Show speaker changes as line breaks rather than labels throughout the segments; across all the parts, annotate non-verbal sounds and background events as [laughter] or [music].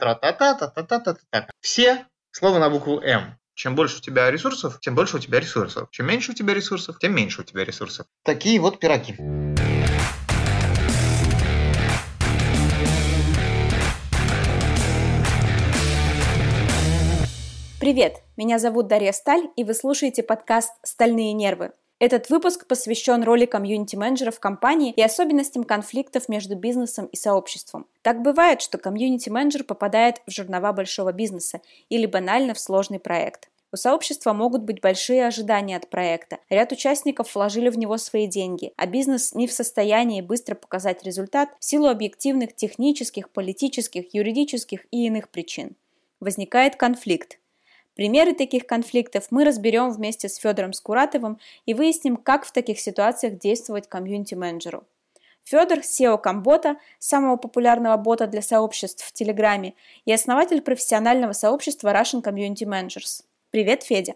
Тра-та-та-та-та-та-та-та. Все слово на букву М. Чем больше у тебя ресурсов, тем больше у тебя ресурсов. Чем меньше у тебя ресурсов, тем меньше у тебя ресурсов. Такие вот пироги.
Привет, меня зовут Дарья Сталь, и вы слушаете подкаст «Стальные нервы». Этот выпуск посвящен роли комьюнити-менеджеров компании и особенностям конфликтов между бизнесом и сообществом. Так бывает, что комьюнити-менеджер попадает в жернова большого бизнеса или банально в сложный проект. У сообщества могут быть большие ожидания от проекта. Ряд участников вложили в него свои деньги, а бизнес не в состоянии быстро показать результат в силу объективных технических, политических, юридических и иных причин. Возникает конфликт. Примеры таких конфликтов мы разберем вместе с Федором Скуратовым и выясним, как в таких ситуациях действовать комьюнити-менеджеру. Федор – SEO Комбота, самого популярного бота для сообществ в Телеграме, и основатель профессионального сообщества Russian Community Managers. Привет, Федя!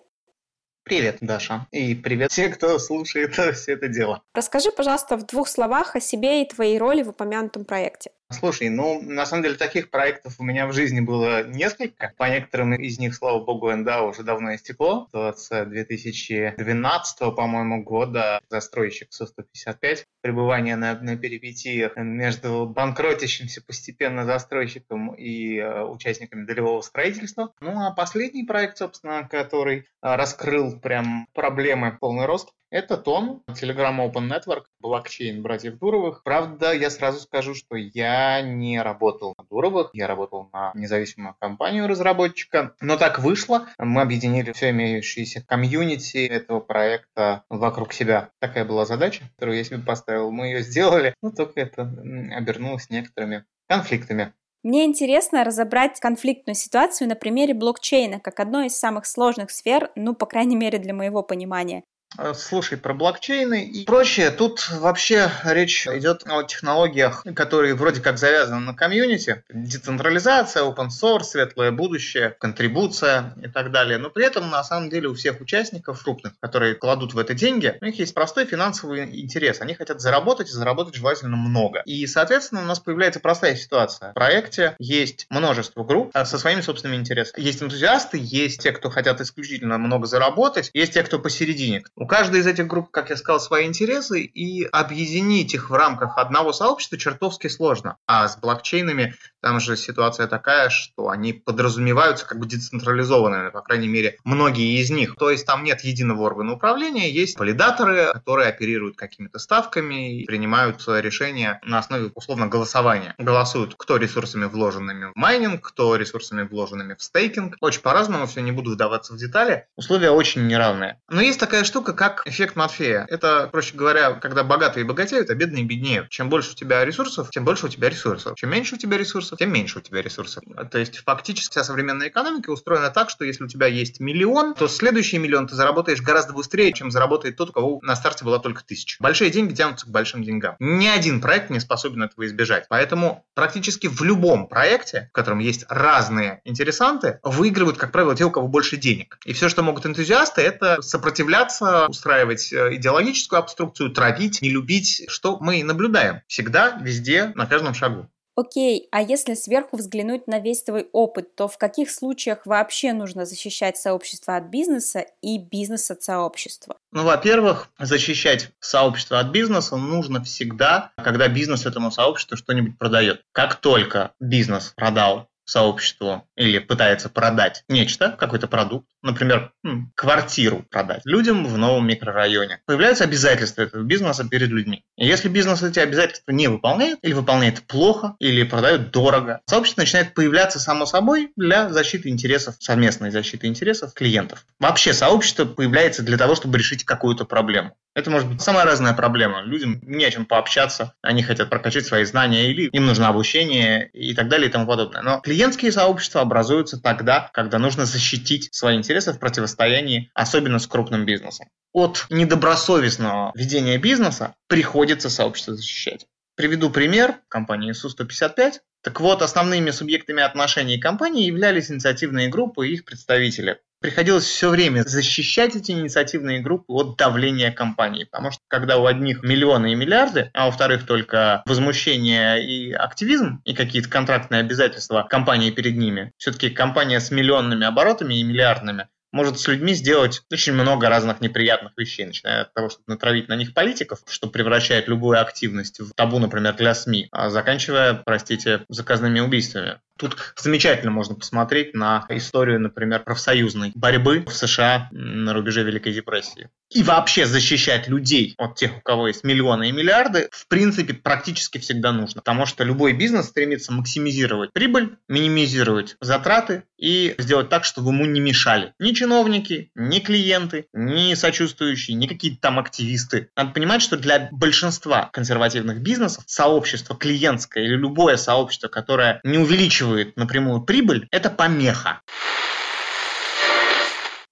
Привет, Даша. И привет все, кто слушает [laughs] все это дело.
Расскажи, пожалуйста, в двух словах о себе и твоей роли в упомянутом проекте.
Слушай, ну, на самом деле, таких проектов у меня в жизни было несколько. По некоторым из них, слава богу, НДА уже давно истекло. С 2012, по-моему, года застройщик Су-155. Пребывание на, на перипетиях между банкротящимся постепенно застройщиком и э, участниками долевого строительства. Ну, а последний проект, собственно, который э, раскрыл прям проблемы полный рост, это Тон, Telegram Open Network, блокчейн братьев Дуровых. Правда, я сразу скажу, что я не работал на Дуровых, я работал на независимую компанию разработчика. Но так вышло, мы объединили все имеющиеся комьюнити этого проекта вокруг себя. Такая была задача, которую я себе поставил. Мы ее сделали, но только это обернулось некоторыми конфликтами.
Мне интересно разобрать конфликтную ситуацию на примере блокчейна, как одной из самых сложных сфер, ну, по крайней мере, для моего понимания.
Э, слушай, про блокчейны и прочее, тут вообще речь идет о технологиях, которые вроде как завязаны на комьюнити. Децентрализация, open source, светлое будущее, контрибуция и так далее. Но при этом, на самом деле, у всех участников крупных, которые кладут в это деньги, у них есть простой финансовый интерес. Они хотят заработать и заработать желательно много. И, соответственно, у нас появляется простая ситуация. В проекте есть множество групп э, со своими собственными интересами. Есть энтузиасты, есть те, кто хотят исключительно много заработать, есть те, кто посередине. У каждой из этих групп, как я сказал, свои интересы, и объединить их в рамках одного сообщества чертовски сложно. А с блокчейнами там же ситуация такая, что они подразумеваются как бы децентрализованными, по крайней мере, многие из них. То есть там нет единого органа управления, есть валидаторы, которые оперируют какими-то ставками и принимают решения на основе условно голосования. Голосуют, кто ресурсами вложенными в майнинг, кто ресурсами вложенными в стейкинг. Очень по-разному, все не буду вдаваться в детали. Условия очень неравные. Но есть такая штука, как эффект Матфея. Это, проще говоря, когда богатые богатеют, а бедные беднеют. Чем больше у тебя ресурсов, тем больше у тебя ресурсов. Чем меньше у тебя ресурсов, тем меньше у тебя ресурсов. То есть фактически вся современная экономика устроена так, что если у тебя есть миллион, то следующий миллион ты заработаешь гораздо быстрее, чем заработает тот, у кого на старте была только тысяча. Большие деньги тянутся к большим деньгам. Ни один проект не способен этого избежать. Поэтому практически в любом проекте, в котором есть разные интересанты, выигрывают, как правило, те, у кого больше денег. И все, что могут энтузиасты, это сопротивляться устраивать э, идеологическую обструкцию, травить, не любить, что мы и наблюдаем всегда, везде, на каждом шагу.
Окей, а если сверху взглянуть на весь твой опыт, то в каких случаях вообще нужно защищать сообщество от бизнеса и бизнес от сообщества?
Ну, во-первых, защищать сообщество от бизнеса нужно всегда, когда бизнес этому сообществу что-нибудь продает. Как только бизнес продал сообществу или пытается продать нечто, какой-то продукт, например, квартиру продать людям в новом микрорайоне. Появляются обязательства этого бизнеса перед людьми. И если бизнес эти обязательства не выполняет, или выполняет плохо, или продает дорого, сообщество начинает появляться само собой для защиты интересов, совместной защиты интересов клиентов. Вообще сообщество появляется для того, чтобы решить какую-то проблему. Это может быть самая разная проблема. Людям не о чем пообщаться, они хотят прокачать свои знания, или им нужно обучение и так далее и тому подобное. Но клиентские сообщества образуются тогда, когда нужно защитить свои интересы в противостоянии, особенно с крупным бизнесом. От недобросовестного ведения бизнеса приходится сообщество защищать. Приведу пример компании Су-155. Так вот, основными субъектами отношений компании являлись инициативные группы и их представители. Приходилось все время защищать эти инициативные группы от давления компании. Потому что когда у одних миллионы и миллиарды, а у вторых только возмущение и активизм, и какие-то контрактные обязательства компании перед ними, все-таки компания с миллионными оборотами и миллиардными может с людьми сделать очень много разных неприятных вещей, начиная от того, чтобы натравить на них политиков, что превращает любую активность в табу, например, для СМИ, а заканчивая, простите, заказными убийствами. Тут замечательно можно посмотреть на историю, например, профсоюзной борьбы в США на рубеже Великой депрессии. И вообще защищать людей от тех, у кого есть миллионы и миллиарды, в принципе, практически всегда нужно. Потому что любой бизнес стремится максимизировать прибыль, минимизировать затраты и сделать так, чтобы ему не мешали ни чиновники, ни клиенты, ни сочувствующие, ни какие-то там активисты. Надо понимать, что для большинства консервативных бизнесов сообщество клиентское или любое сообщество, которое не увеличивает напрямую прибыль, это помеха.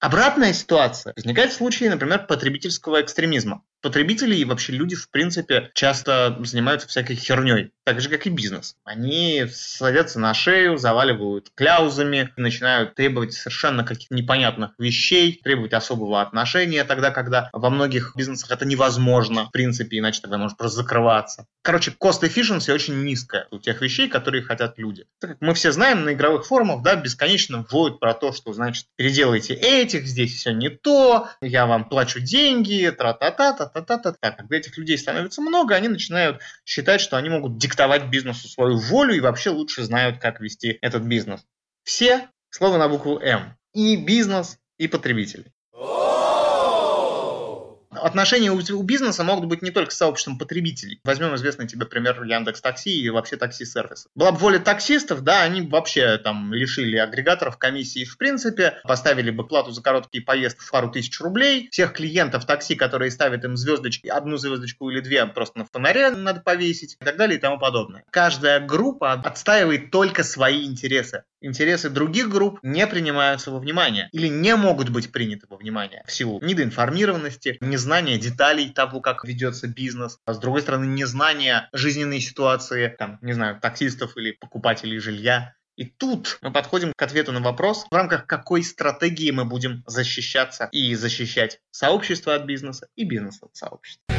Обратная ситуация возникает в случае, например, потребительского экстремизма. Потребители и вообще люди, в принципе, часто занимаются всякой херней, так же, как и бизнес. Они садятся на шею, заваливают кляузами, начинают требовать совершенно каких-то непонятных вещей, требовать особого отношения тогда, когда во многих бизнесах это невозможно, в принципе, иначе тогда может просто закрываться. Короче, cost efficiency очень низкая у тех вещей, которые хотят люди. Так как мы все знаем, на игровых форумах, да, бесконечно вводят про то, что, значит, переделайте этих, здесь все не то, я вам плачу деньги, тра-та-та-та, та-та-та-та. Когда этих людей становится много, они начинают считать, что они могут диктовать бизнесу свою волю и вообще лучше знают, как вести этот бизнес. Все слово на букву М. И бизнес, и потребители отношения у, бизнеса могут быть не только с сообществом потребителей. Возьмем известный тебе пример Яндекс Такси и вообще такси-сервиса. Была бы воля таксистов, да, они вообще там лишили агрегаторов комиссии в принципе, поставили бы плату за короткие поездки в пару тысяч рублей. Всех клиентов такси, которые ставят им звездочки, одну звездочку или две просто на фонаре надо повесить и так далее и тому подобное. Каждая группа отстаивает только свои интересы. Интересы других групп не принимаются во внимание или не могут быть приняты во внимание в силу недоинформированности, незнания деталей того, как ведется бизнес, а с другой стороны незнания жизненной ситуации, там, не знаю, таксистов или покупателей жилья. И тут мы подходим к ответу на вопрос, в рамках какой стратегии мы будем защищаться и защищать сообщество от бизнеса и бизнес от сообщества.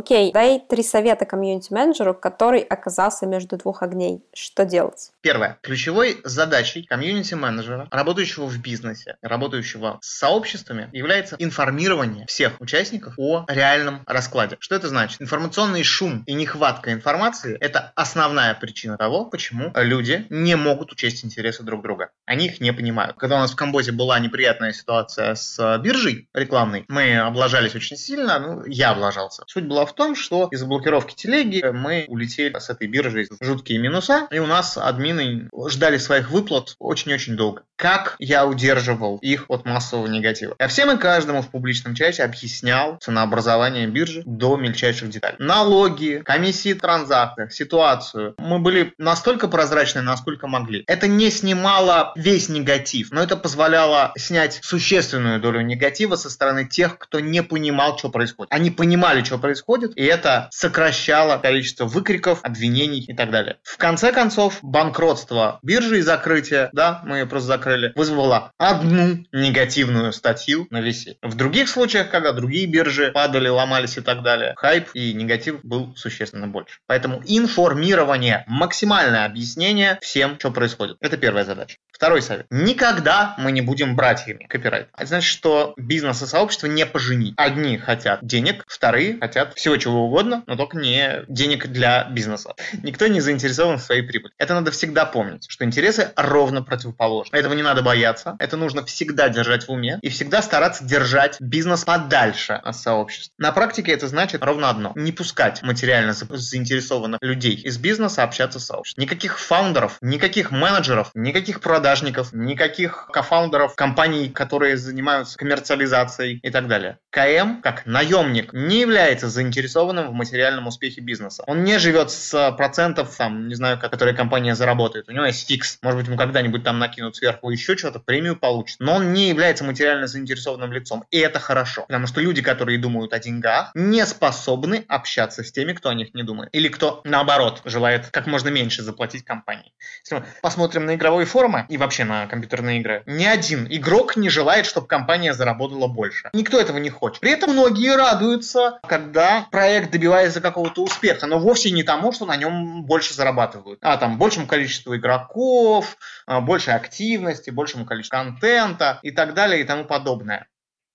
Окей, дай три совета комьюнити-менеджеру, который оказался между двух огней. Что делать?
Первое. Ключевой задачей комьюнити-менеджера, работающего в бизнесе, работающего с сообществами, является информирование всех участников о реальном раскладе. Что это значит? Информационный шум и нехватка информации – это основная причина того, почему люди не могут учесть интересы друг друга. Они их не понимают. Когда у нас в Камбозе была неприятная ситуация с биржей рекламной, мы облажались очень сильно, ну, я облажался. Суть была в том, что из-за блокировки телеги мы улетели с этой биржи в жуткие минуса, и у нас админы ждали своих выплат очень-очень долго. Как я удерживал их от массового негатива? Я всем и каждому в публичном чате объяснял ценообразование биржи до мельчайших деталей. Налоги, комиссии транзакций, ситуацию. Мы были настолько прозрачны, насколько могли. Это не снимало весь негатив, но это позволяло снять существенную долю негатива со стороны тех, кто не понимал, что происходит. Они понимали, что происходит, происходит, и это сокращало количество выкриков, обвинений и так далее. В конце концов, банкротство биржи и закрытие, да, мы ее просто закрыли, вызвало одну негативную статью на весе. В других случаях, когда другие биржи падали, ломались и так далее, хайп и негатив был существенно больше. Поэтому информирование, максимальное объяснение всем, что происходит. Это первая задача. Второй совет. Никогда мы не будем братьями. Копирайт. Это значит, что бизнес и сообщество не поженить. Одни хотят денег, вторые хотят всего чего угодно, но только не денег для бизнеса. [laughs] Никто не заинтересован в своей прибыли. Это надо всегда помнить, что интересы ровно противоположны. Этого не надо бояться. Это нужно всегда держать в уме и всегда стараться держать бизнес подальше от сообщества. На практике это значит ровно одно. Не пускать материально заинтересованных людей из бизнеса общаться с сообществом. Никаких фаундеров, никаких менеджеров, никаких продаж продажников, никаких кофаундеров компаний, которые занимаются коммерциализацией и так далее. КМ, как наемник, не является заинтересованным заинтересованным в материальном успехе бизнеса. Он не живет с процентов, там, не знаю, которые компания заработает. У него есть фикс. Может быть, ему когда-нибудь там накинут сверху еще что-то, премию получит. Но он не является материально заинтересованным лицом. И это хорошо. Потому что люди, которые думают о деньгах, не способны общаться с теми, кто о них не думает. Или кто, наоборот, желает как можно меньше заплатить компании. Если мы посмотрим на игровые форумы и вообще на компьютерные игры, ни один игрок не желает, чтобы компания заработала больше. Никто этого не хочет. При этом многие радуются, когда проект добивается какого-то успеха, но вовсе не тому, что на нем больше зарабатывают, а там большему количеству игроков, а, больше активности, большему количеству контента и так далее и тому подобное.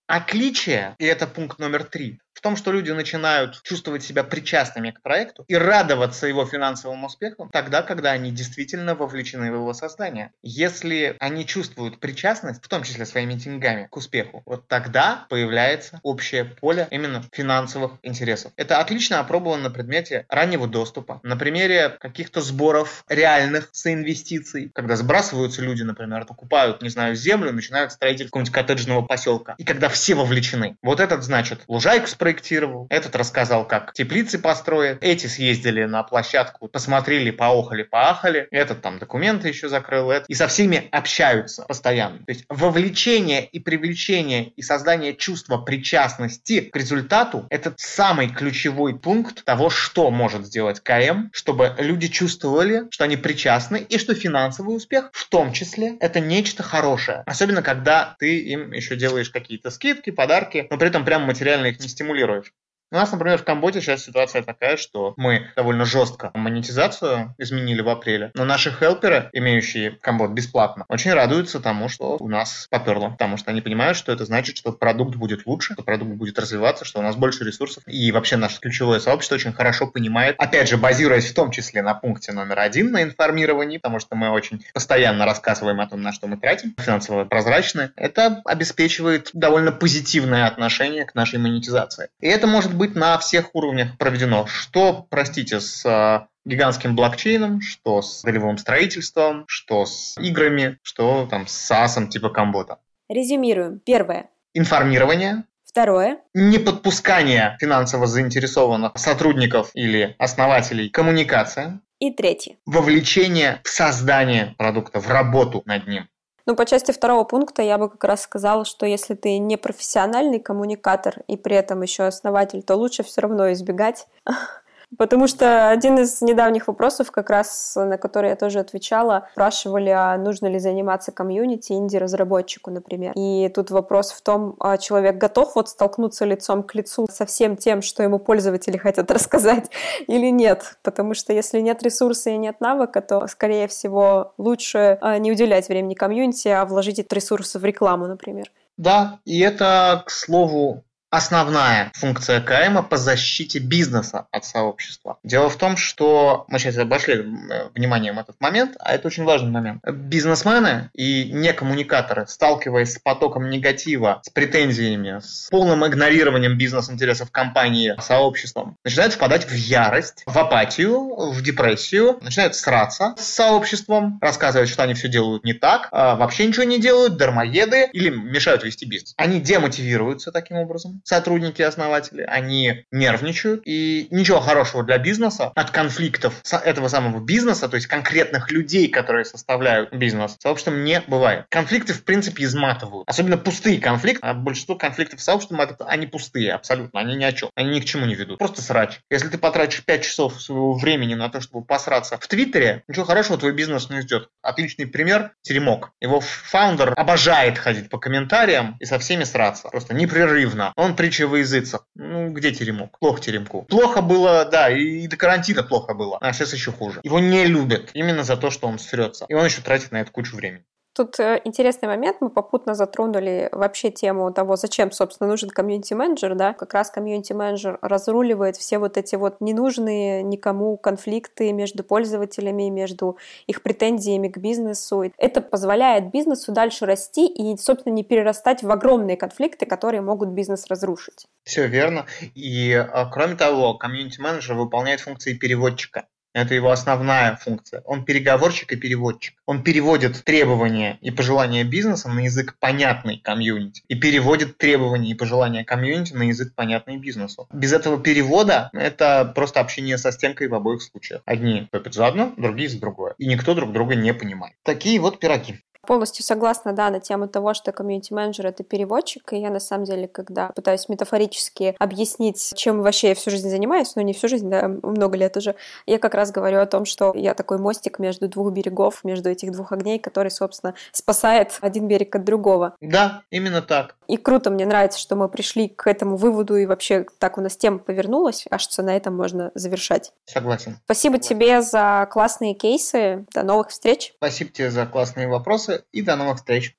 Отличие, и это пункт номер три, в том, что люди начинают чувствовать себя причастными к проекту и радоваться его финансовым успехам тогда, когда они действительно вовлечены в его создание. Если они чувствуют причастность, в том числе своими деньгами, к успеху, вот тогда появляется общее поле именно финансовых интересов. Это отлично опробовано на предмете раннего доступа, на примере каких-то сборов реальных соинвестиций, когда сбрасываются люди, например, покупают, не знаю, землю, начинают строить какого-нибудь коттеджного поселка. И когда все вовлечены. Вот этот, значит, лужайку спроектировал, этот рассказал, как теплицы построят, эти съездили на площадку, посмотрели, поохали, поахали, этот там документы еще закрыл, это, и со всеми общаются постоянно. То есть вовлечение и привлечение и создание чувства причастности к результату – это самый ключевой пункт того, что может сделать КМ, чтобы люди чувствовали, что они причастны и что финансовый успех в том числе это нечто хорошее. Особенно, когда ты им еще делаешь какие-то скидки, подарки, но при этом прям материально их не стимулируешь стимулируешь. У нас, например, в Камбоджи сейчас ситуация такая, что мы довольно жестко монетизацию изменили в апреле, но наши хелперы, имеющие Камбод бесплатно, очень радуются тому, что у нас поперло, потому что они понимают, что это значит, что продукт будет лучше, что продукт будет развиваться, что у нас больше ресурсов, и вообще наше ключевое сообщество очень хорошо понимает, опять же, базируясь в том числе на пункте номер один на информировании, потому что мы очень постоянно рассказываем о том, на что мы тратим, финансово прозрачно, это обеспечивает довольно позитивное отношение к нашей монетизации. И это может быть на всех уровнях проведено. Что, простите, с э, гигантским блокчейном, что с долевым строительством, что с играми, что там с SaaS типа Камбота.
Резюмируем. Первое.
Информирование.
Второе.
Неподпускание финансово заинтересованных сотрудников или основателей. Коммуникация.
И третье.
Вовлечение в создание продукта, в работу над ним.
Ну, по части второго пункта я бы как раз сказала, что если ты не профессиональный коммуникатор и при этом еще основатель, то лучше все равно избегать [laughs] Потому что один из недавних вопросов, как раз на который я тоже отвечала, спрашивали, а нужно ли заниматься комьюнити инди-разработчику, например. И тут вопрос в том, а человек готов вот столкнуться лицом к лицу со всем тем, что ему пользователи хотят [laughs] рассказать или нет. Потому что если нет ресурса и нет навыка, то, скорее всего, лучше а, не уделять времени комьюнити, а вложить этот ресурс в рекламу, например.
Да, и это, к слову, основная функция КМ по защите бизнеса от сообщества. Дело в том, что мы сейчас обошли э, вниманием этот момент, а это очень важный момент. Бизнесмены и некоммуникаторы, сталкиваясь с потоком негатива, с претензиями, с полным игнорированием бизнес-интересов компании сообществом, начинают впадать в ярость, в апатию, в депрессию, начинают сраться с сообществом, рассказывать, что они все делают не так, а вообще ничего не делают, дармоеды или мешают вести бизнес. Они демотивируются таким образом, сотрудники основатели, они нервничают, и ничего хорошего для бизнеса от конфликтов этого самого бизнеса, то есть конкретных людей, которые составляют бизнес, сообществом не бывает. Конфликты, в принципе, изматывают. Особенно пустые конфликты. А большинство конфликтов с сообществом, они пустые абсолютно, они ни о чем. Они ни к чему не ведут. Просто срач. Если ты потратишь 5 часов своего времени на то, чтобы посраться в Твиттере, ничего хорошего твой бизнес не ждет. Отличный пример – Теремок. Его фаундер обожает ходить по комментариям и со всеми сраться. Просто непрерывно. Он притча во языцах. Ну, где теремок? Плохо теремку. Плохо было, да, и до карантина плохо было. А сейчас еще хуже. Его не любят именно за то, что он срется. И он еще тратит на это кучу времени.
Тут э, интересный момент, мы попутно затронули вообще тему того, зачем, собственно, нужен комьюнити-менеджер, да, как раз комьюнити-менеджер разруливает все вот эти вот ненужные никому конфликты между пользователями, между их претензиями к бизнесу. Это позволяет бизнесу дальше расти и, собственно, не перерастать в огромные конфликты, которые могут бизнес разрушить.
Все верно. И, а, кроме того, комьюнити-менеджер выполняет функции переводчика. Это его основная функция. Он переговорщик и переводчик. Он переводит требования и пожелания бизнеса на язык понятный комьюнити и переводит требования и пожелания комьюнити на язык понятный бизнесу. Без этого перевода это просто общение со стенкой в обоих случаях. Одни топят за одно, другие за другое. И никто друг друга не понимает. Такие вот пироги.
Полностью согласна, да, на тему того, что комьюнити-менеджер — это переводчик, и я, на самом деле, когда пытаюсь метафорически объяснить, чем вообще я всю жизнь занимаюсь, ну, не всю жизнь, да, много лет уже, я как раз говорю о том, что я такой мостик между двух берегов, между этих двух огней, который, собственно, спасает один берег от другого.
Да, именно так.
И круто, мне нравится, что мы пришли к этому выводу, и вообще так у нас тема повернулась. Кажется, на этом можно завершать.
Согласен.
Спасибо
Согласен.
тебе за классные кейсы. До новых встреч.
Спасибо тебе за классные вопросы и до новых встреч.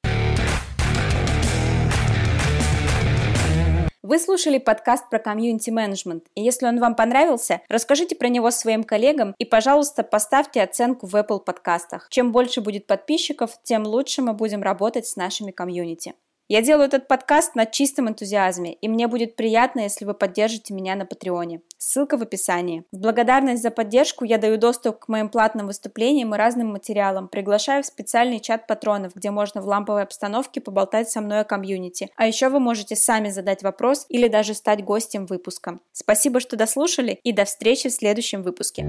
Вы слушали подкаст про комьюнити-менеджмент, и если он вам понравился, расскажите про него своим коллегам и, пожалуйста, поставьте оценку в Apple подкастах. Чем больше будет подписчиков, тем лучше мы будем работать с нашими комьюнити. Я делаю этот подкаст на чистом энтузиазме, и мне будет приятно, если вы поддержите меня на Патреоне. Ссылка в описании. В благодарность за поддержку я даю доступ к моим платным выступлениям и разным материалам, приглашаю в специальный чат патронов, где можно в ламповой обстановке поболтать со мной о комьюнити. А еще вы можете сами задать вопрос или даже стать гостем выпуска. Спасибо, что дослушали, и до встречи в следующем выпуске.